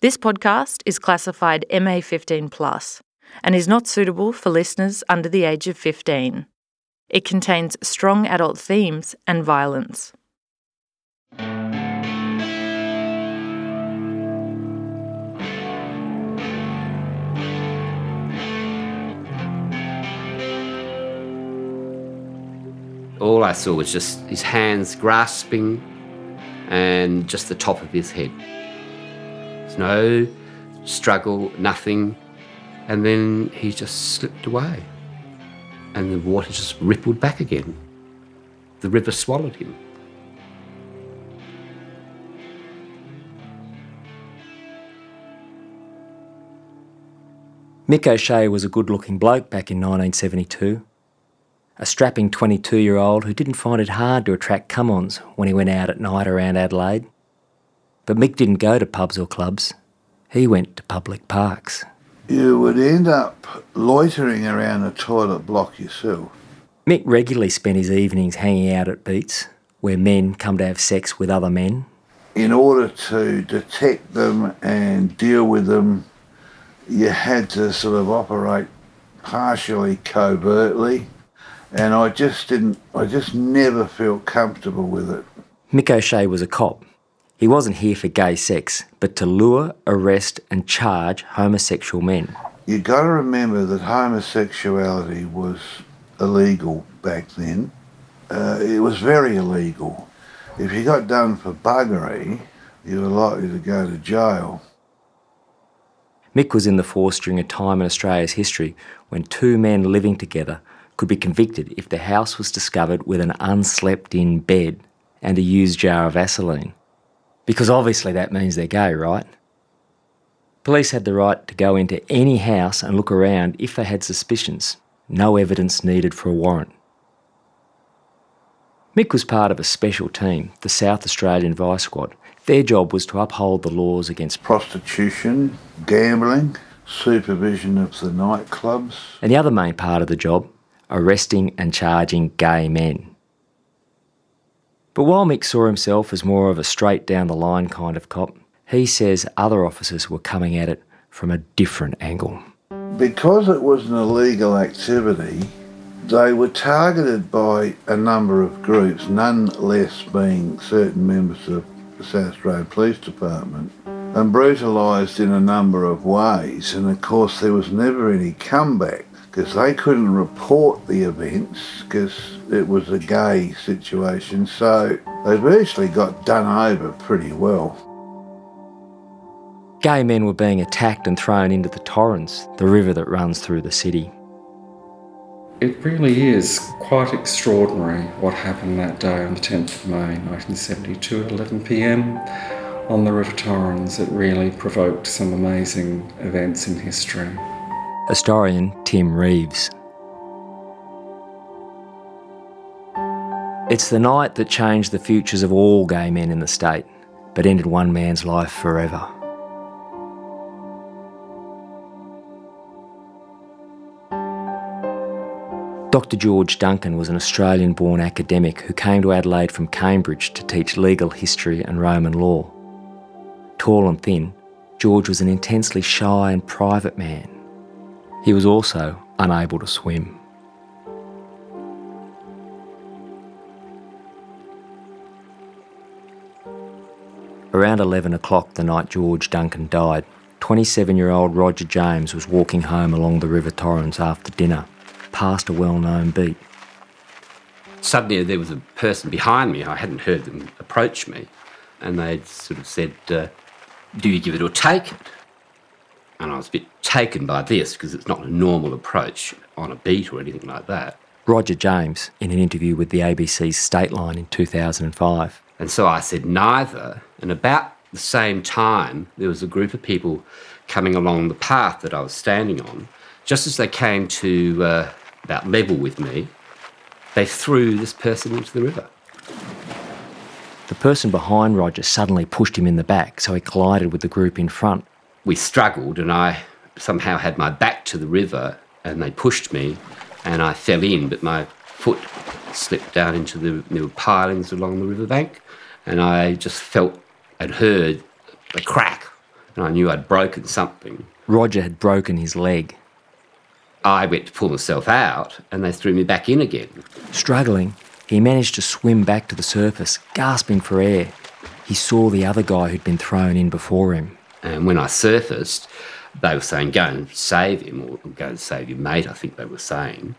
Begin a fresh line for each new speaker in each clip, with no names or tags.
This podcast is classified MA15 plus and is not suitable for listeners under the age of 15. It contains strong adult themes and violence.
All I saw was just his hands grasping and just the top of his head. No struggle, nothing. And then he just slipped away. And the water just rippled back again. The river swallowed him.
Mick O'Shea was a good looking bloke back in 1972. A strapping 22 year old who didn't find it hard to attract come ons when he went out at night around Adelaide. But Mick didn't go to pubs or clubs, he went to public parks.
You would end up loitering around a toilet block yourself.
Mick regularly spent his evenings hanging out at beats, where men come to have sex with other men.
In order to detect them and deal with them, you had to sort of operate partially covertly, and I just didn't, I just never felt comfortable with it.
Mick O'Shea was a cop. He wasn't here for gay sex, but to lure, arrest, and charge homosexual men.
You've got to remember that homosexuality was illegal back then. Uh, it was very illegal. If you got done for buggery, you were likely to go to jail.
Mick was in the force during a time in Australia's history when two men living together could be convicted if the house was discovered with an unslept in bed and a used jar of Vaseline. Because obviously that means they're gay, right? Police had the right to go into any house and look around if they had suspicions. No evidence needed for a warrant. Mick was part of a special team, the South Australian Vice Squad. Their job was to uphold the laws against
Prostitution, gambling, supervision of the nightclubs.
And the other main part of the job, arresting and charging gay men. But while Mick saw himself as more of a straight down the line kind of cop, he says other officers were coming at it from a different angle.
Because it was an illegal activity, they were targeted by a number of groups, none less being certain members of the South Australian Police Department, and brutalised in a number of ways. And of course, there was never any comeback because they couldn't report the events because it was a gay situation. So they virtually got done over pretty well.
Gay men were being attacked and thrown into the Torrens, the river that runs through the city.
It really is quite extraordinary what happened that day on the 10th of May 1972 at 11pm on the River Torrens. It really provoked some amazing events in history.
Historian Tim Reeves. It's the night that changed the futures of all gay men in the state, but ended one man's life forever. Dr. George Duncan was an Australian born academic who came to Adelaide from Cambridge to teach legal history and Roman law. Tall and thin, George was an intensely shy and private man. He was also unable to swim. Around 11 o'clock the night George Duncan died, 27 year old Roger James was walking home along the River Torrens after dinner, past a well known beat.
Suddenly there was a person behind me. I hadn't heard them approach me. And they'd sort of said, uh, Do you give it or take it? And I was a bit taken by this because it's not a normal approach on a beat or anything like that.
Roger James, in an interview with the ABC's Stateline in 2005.
And so I said neither. And about the same time, there was a group of people coming along the path that I was standing on. Just as they came to uh, about level with me, they threw this person into the river.
The person behind Roger suddenly pushed him in the back, so he collided with the group in front.
We struggled, and I somehow had my back to the river, and they pushed me, and I fell in, but my foot slipped down into the there were pilings along the riverbank, and I just felt and heard a crack, and I knew I'd broken something.
Roger had broken his leg.
I went to pull myself out, and they threw me back in again.
Struggling, he managed to swim back to the surface, gasping for air. He saw the other guy who'd been thrown in before him.
And when I surfaced, they were saying, go and save him, or go and save your mate, I think they were saying.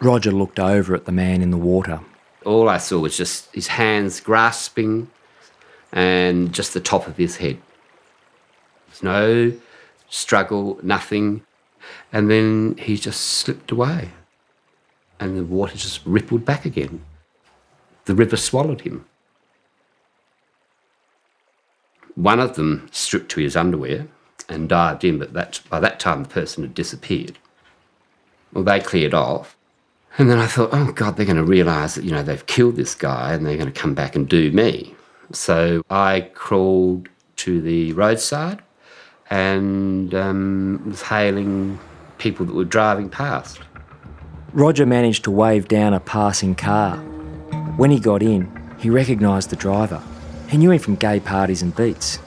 Roger looked over at the man in the water.
All I saw was just his hands grasping and just the top of his head. There's no struggle, nothing. And then he just slipped away. And the water just rippled back again. The river swallowed him. One of them stripped to his underwear and dived in, but that, by that time the person had disappeared. Well, they cleared off. And then I thought, oh God, they're going to realise that, you know, they've killed this guy and they're going to come back and do me. So I crawled to the roadside and um, was hailing people that were driving past.
Roger managed to wave down a passing car. When he got in, he recognised the driver. He knew him from gay parties and beats.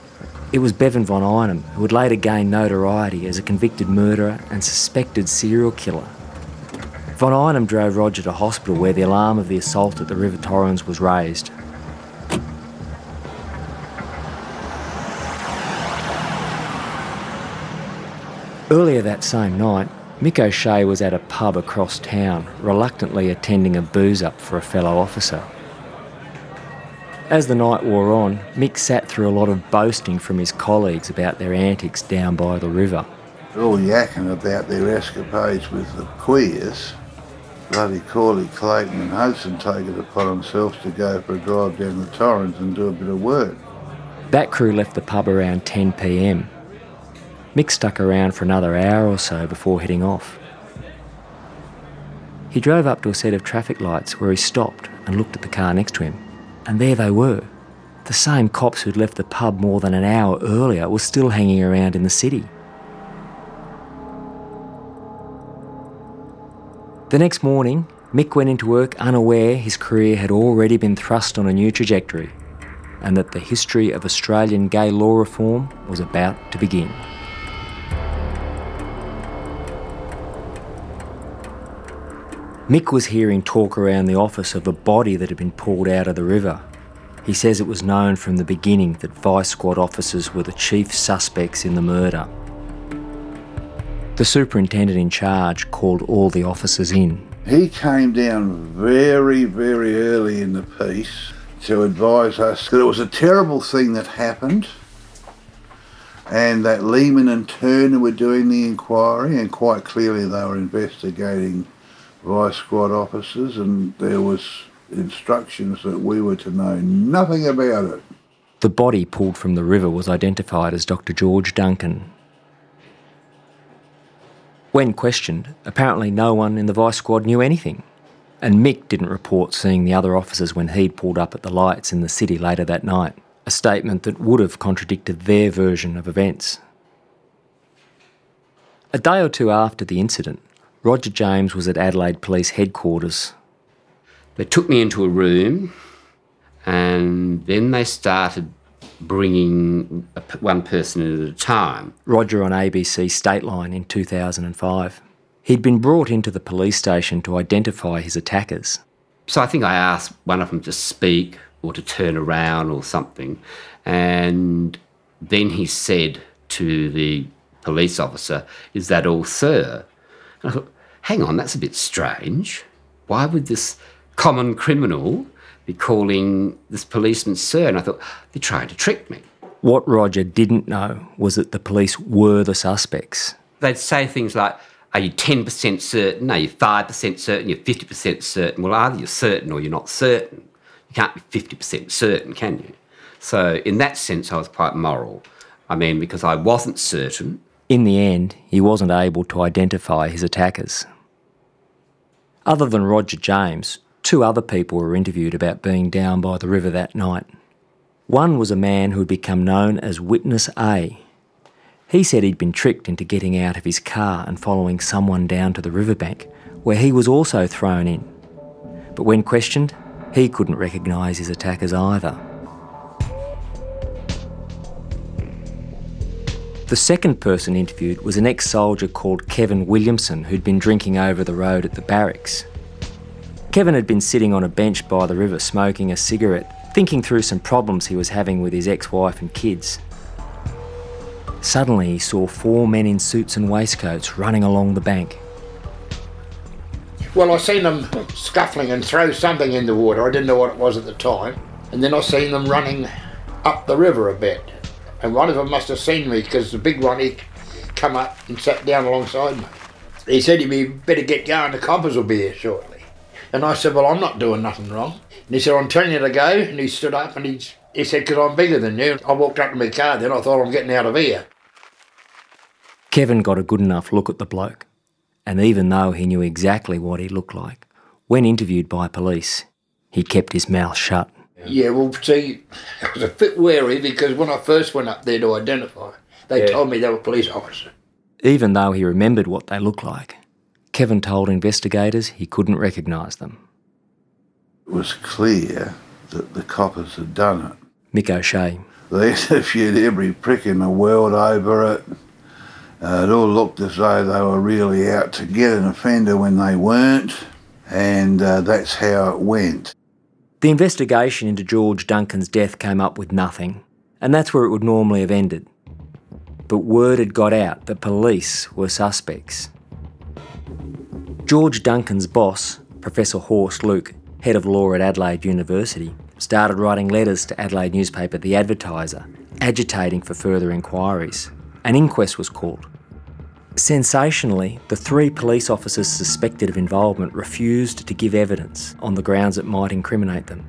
It was Bevan von Einem, who would later gain notoriety as a convicted murderer and suspected serial killer. Von Einem drove Roger to hospital where the alarm of the assault at the River Torrens was raised. Earlier that same night, Mick O'Shea was at a pub across town, reluctantly attending a booze up for a fellow officer. As the night wore on, Mick sat through a lot of boasting from his colleagues about their antics down by the river.
They're all yakking about their escapades with the queers. Bloody Corley, Clayton and Hudson take it upon themselves to go for a drive down the Torrens and do a bit of work.
That crew left the pub around 10pm. Mick stuck around for another hour or so before heading off. He drove up to a set of traffic lights where he stopped and looked at the car next to him. And there they were. The same cops who'd left the pub more than an hour earlier were still hanging around in the city. The next morning, Mick went into work unaware his career had already been thrust on a new trajectory and that the history of Australian gay law reform was about to begin. Mick was hearing talk around the office of a body that had been pulled out of the river. He says it was known from the beginning that Vice Squad officers were the chief suspects in the murder. The superintendent in charge called all the officers in.
He came down very, very early in the piece to advise us that it was a terrible thing that happened and that Lehman and Turner were doing the inquiry and quite clearly they were investigating vice squad officers and there was instructions that we were to know nothing about it.
The body pulled from the river was identified as Dr. George Duncan. When questioned, apparently no one in the vice squad knew anything. And Mick didn't report seeing the other officers when he'd pulled up at the lights in the city later that night, a statement that would have contradicted their version of events. A day or two after the incident, Roger James was at Adelaide Police Headquarters.
They took me into a room and then they started bringing one person at a time.
Roger on ABC Stateline in 2005. He'd been brought into the police station to identify his attackers.
So I think I asked one of them to speak or to turn around or something. And then he said to the police officer, Is that all, sir? And I thought, hang on, that's a bit strange. Why would this common criminal be calling this policeman sir? And I thought, they're trying to trick me.
What Roger didn't know was that the police were the suspects.
They'd say things like, are you 10% certain? Are you 5% certain? You're 50% certain? Well, either you're certain or you're not certain. You can't be 50% certain, can you? So, in that sense, I was quite moral. I mean, because I wasn't certain.
In the end, he wasn't able to identify his attackers. Other than Roger James, two other people were interviewed about being down by the river that night. One was a man who had become known as Witness A. He said he'd been tricked into getting out of his car and following someone down to the riverbank, where he was also thrown in. But when questioned, he couldn't recognise his attackers either. The second person interviewed was an ex soldier called Kevin Williamson who'd been drinking over the road at the barracks. Kevin had been sitting on a bench by the river smoking a cigarette, thinking through some problems he was having with his ex wife and kids. Suddenly, he saw four men in suits and waistcoats running along the bank.
Well, I seen them scuffling and throw something in the water. I didn't know what it was at the time. And then I seen them running up the river a bit. And one of them must have seen me because the big one, he come up and sat down alongside me. He said, you better get going, the coppers will be here shortly. And I said, well, I'm not doing nothing wrong. And he said, I'm telling you to go. And he stood up and he, he said, because I'm bigger than you. I walked up to my car then, I thought I'm getting out of here.
Kevin got a good enough look at the bloke. And even though he knew exactly what he looked like, when interviewed by police, he kept his mouth shut.
Yeah, well, see, I was a bit wary because when I first went up there to identify, they yeah. told me they were police officers.
Even though he remembered what they looked like, Kevin told investigators he couldn't recognise them.
It was clear that the coppers had done it.
Mick O'Shea.
They interviewed every prick in the world over it. Uh, it all looked as though they were really out to get an offender when they weren't, and uh, that's how it went.
The investigation into George Duncan's death came up with nothing, and that's where it would normally have ended. But word had got out that police were suspects. George Duncan's boss, Professor Horst Lücke, head of law at Adelaide University, started writing letters to Adelaide newspaper The Advertiser, agitating for further inquiries. An inquest was called. Sensationally, the three police officers suspected of involvement refused to give evidence on the grounds it might incriminate them.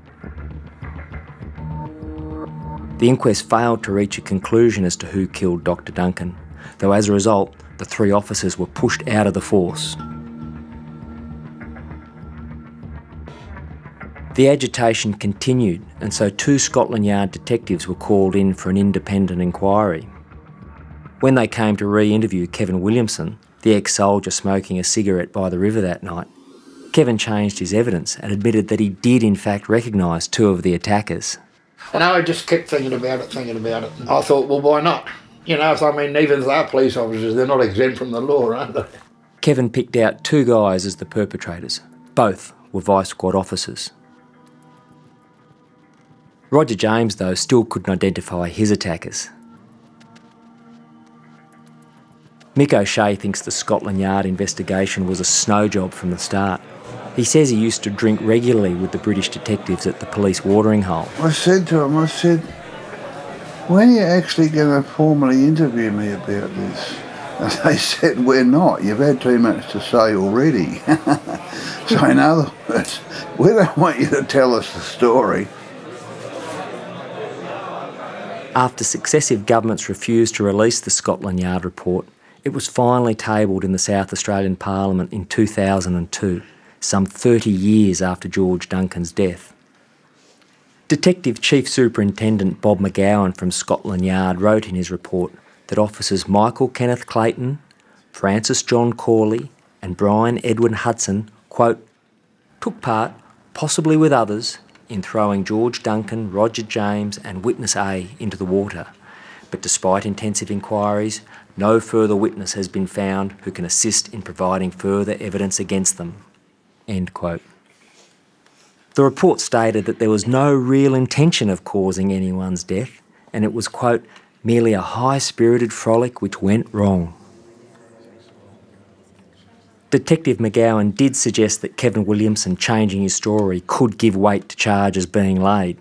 The inquest failed to reach a conclusion as to who killed Dr. Duncan, though as a result, the three officers were pushed out of the force. The agitation continued, and so two Scotland Yard detectives were called in for an independent inquiry. When they came to re interview Kevin Williamson, the ex soldier smoking a cigarette by the river that night, Kevin changed his evidence and admitted that he did in fact recognise two of the attackers.
And I just kept thinking about it, thinking about it. I thought, well, why not? You know, I mean, even if they're police officers, they're not exempt from the law, aren't they?
Kevin picked out two guys as the perpetrators. Both were vice squad officers. Roger James, though, still couldn't identify his attackers. Mick O'Shea thinks the Scotland Yard investigation was a snow job from the start. He says he used to drink regularly with the British detectives at the police watering hole.
I said to him, I said, when are you actually going to formally interview me about this? And they said, we're not. You've had too much to say already. so in other words, we don't want you to tell us the story.
After successive governments refused to release the Scotland Yard report, it was finally tabled in the South Australian Parliament in 2002, some 30 years after George Duncan's death. Detective Chief Superintendent Bob McGowan from Scotland Yard wrote in his report that officers Michael Kenneth Clayton, Francis John Corley, and Brian Edwin Hudson, quote, took part, possibly with others, in throwing George Duncan, Roger James, and Witness A into the water. But despite intensive inquiries, no further witness has been found who can assist in providing further evidence against them. End quote. The report stated that there was no real intention of causing anyone's death, and it was, quote, merely a high spirited frolic which went wrong. Detective McGowan did suggest that Kevin Williamson changing his story could give weight to charges being laid,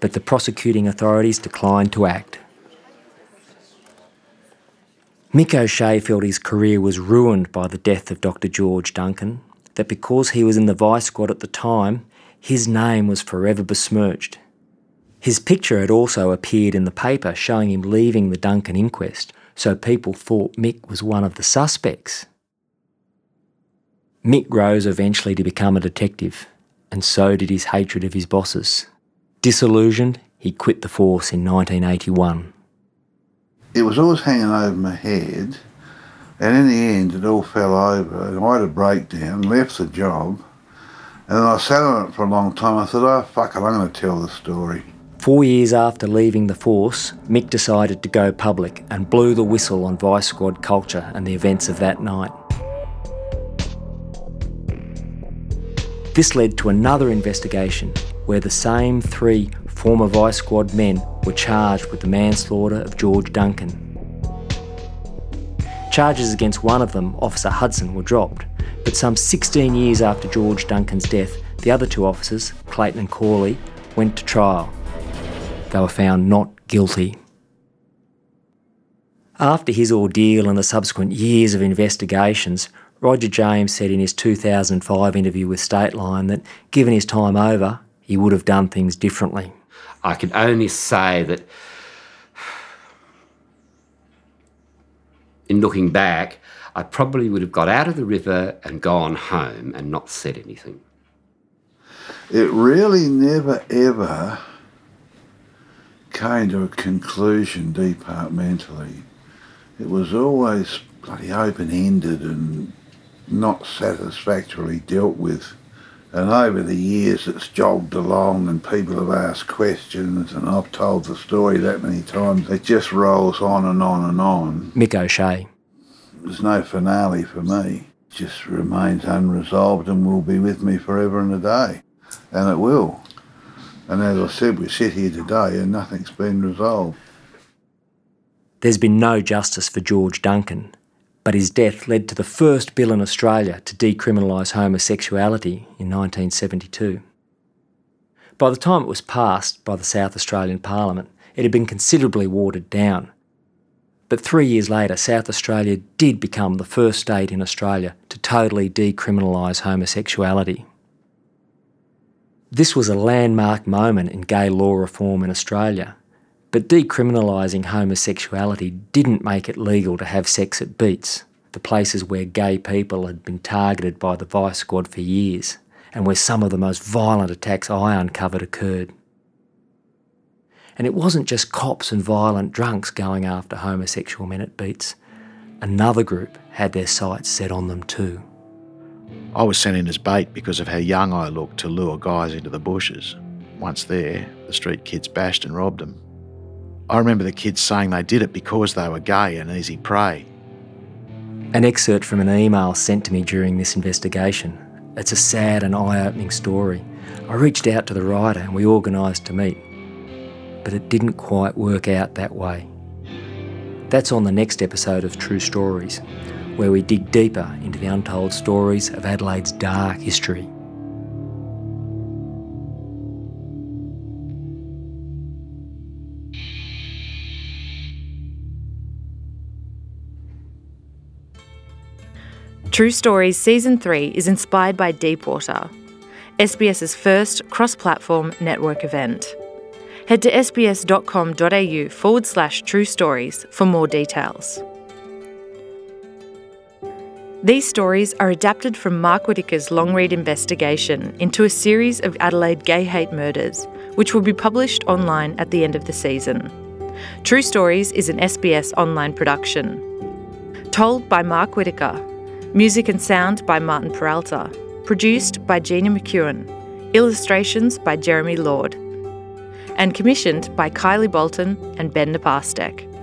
but the prosecuting authorities declined to act. Mick O'Shea felt his career was ruined by the death of Dr. George Duncan, that because he was in the vice squad at the time, his name was forever besmirched. His picture had also appeared in the paper showing him leaving the Duncan inquest, so people thought Mick was one of the suspects. Mick rose eventually to become a detective, and so did his hatred of his bosses. Disillusioned, he quit the force in 1981
it was always hanging over my head. And in the end, it all fell over. And I had a breakdown, left the job. And then I sat on it for a long time. I thought, oh, fuck it, I'm going to tell the story.
Four years after leaving the force, Mick decided to go public and blew the whistle on Vice Squad culture and the events of that night. This led to another investigation where the same three former Vice Squad men were charged with the manslaughter of George Duncan. Charges against one of them, Officer Hudson, were dropped, but some 16 years after George Duncan's death, the other two officers, Clayton and Corley, went to trial. They were found not guilty. After his ordeal and the subsequent years of investigations, Roger James said in his 2005 interview with Stateline that, given his time over, he would have done things differently.
I can only say that in looking back, I probably would have got out of the river and gone home and not said anything.
It really never ever came to a conclusion departmentally. It was always bloody open ended and not satisfactorily dealt with. And over the years, it's jogged along, and people have asked questions, and I've told the story that many times. It just rolls on and on and on.
Mick O'Shea.
There's no finale for me. It just remains unresolved and will be with me forever and a day. And it will. And as I said, we sit here today and nothing's been resolved.
There's been no justice for George Duncan, but his death led to the first bill in Australia to decriminalise homosexuality in 1972. By the time it was passed by the South Australian Parliament, it had been considerably watered down. But three years later, South Australia did become the first state in Australia to totally decriminalise homosexuality. This was a landmark moment in gay law reform in Australia but decriminalising homosexuality didn't make it legal to have sex at beats, the places where gay people had been targeted by the Vice Squad for years, and where some of the most violent attacks I uncovered occurred. And it wasn't just cops and violent drunks going after homosexual men at beats. Another group had their sights set on them too.
I was sent in as bait because of how young I looked to lure guys into the bushes. Once there, the street kids bashed and robbed them. I remember the kids saying they did it because they were gay and easy prey.
An excerpt from an email sent to me during this investigation. It's a sad and eye opening story. I reached out to the writer and we organised to meet. But it didn't quite work out that way. That's on the next episode of True Stories, where we dig deeper into the untold stories of Adelaide's dark history.
True Stories Season 3 is inspired by Deepwater, SBS's first cross platform network event. Head to sbs.com.au forward slash true stories for more details. These stories are adapted from Mark Whittaker's long read investigation into a series of Adelaide gay hate murders, which will be published online at the end of the season. True Stories is an SBS online production. Told by Mark Whittaker Music and sound by Martin Peralta. Produced by Gina McKeon. Illustrations by Jeremy Lord. And commissioned by Kylie Boltin and Ben Naparstek.